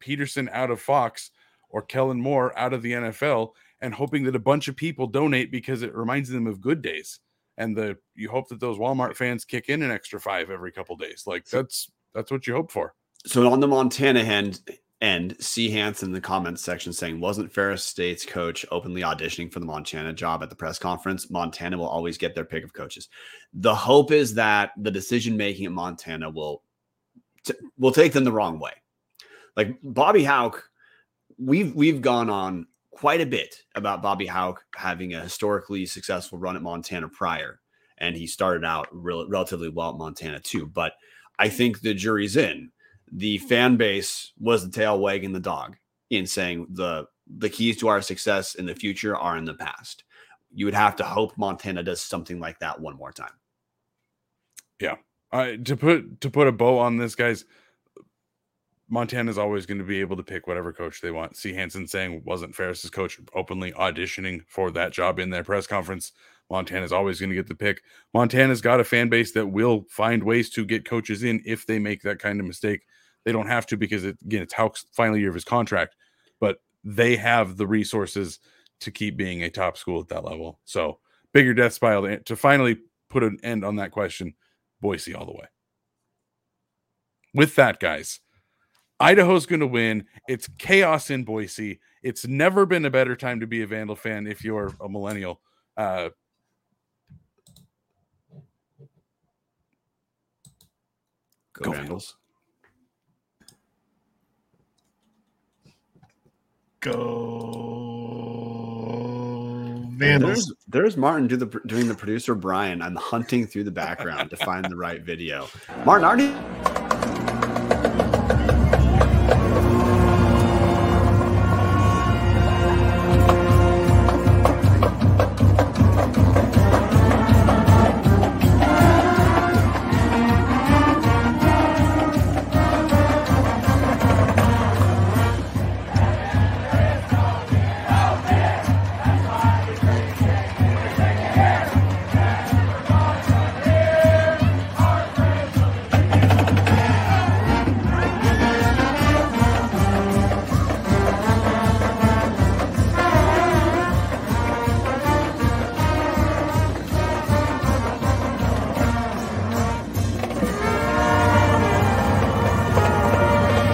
Petersen out of Fox or Kellen Moore out of the NFL and hoping that a bunch of people donate because it reminds them of good days. And the you hope that those Walmart fans kick in an extra five every couple days. Like that's that's what you hope for. So on the Montana end, end C. Hansen in the comments section saying, wasn't Ferris State's coach openly auditioning for the Montana job at the press conference? Montana will always get their pick of coaches. The hope is that the decision making at Montana will t- will take them the wrong way. Like Bobby Hauck, we've we've gone on quite a bit about Bobby Hauck having a historically successful run at Montana prior, and he started out rel- relatively well at Montana too. But I think the jury's in the fan base was the tail wagging the dog in saying the the keys to our success in the future are in the past. You would have to hope Montana does something like that one more time. Yeah. Uh, to put to put a bow on this, guys, Montana's always going to be able to pick whatever coach they want. See Hansen saying wasn't Ferris's coach openly auditioning for that job in their press conference. Montana's always going to get the pick. Montana's got a fan base that will find ways to get coaches in if they make that kind of mistake. They don't have to because it, again, it's Hauck's final year of his contract, but they have the resources to keep being a top school at that level. So bigger death spiral to, to finally put an end on that question. Boise all the way. With that, guys, Idaho's going to win. It's chaos in Boise. It's never been a better time to be a Vandal fan if you're a millennial. Uh, Go, Go Vandals. Go Vandals. There's, there's Martin do the, doing the producer Brian. I'm hunting through the background to find the right video. Martin, already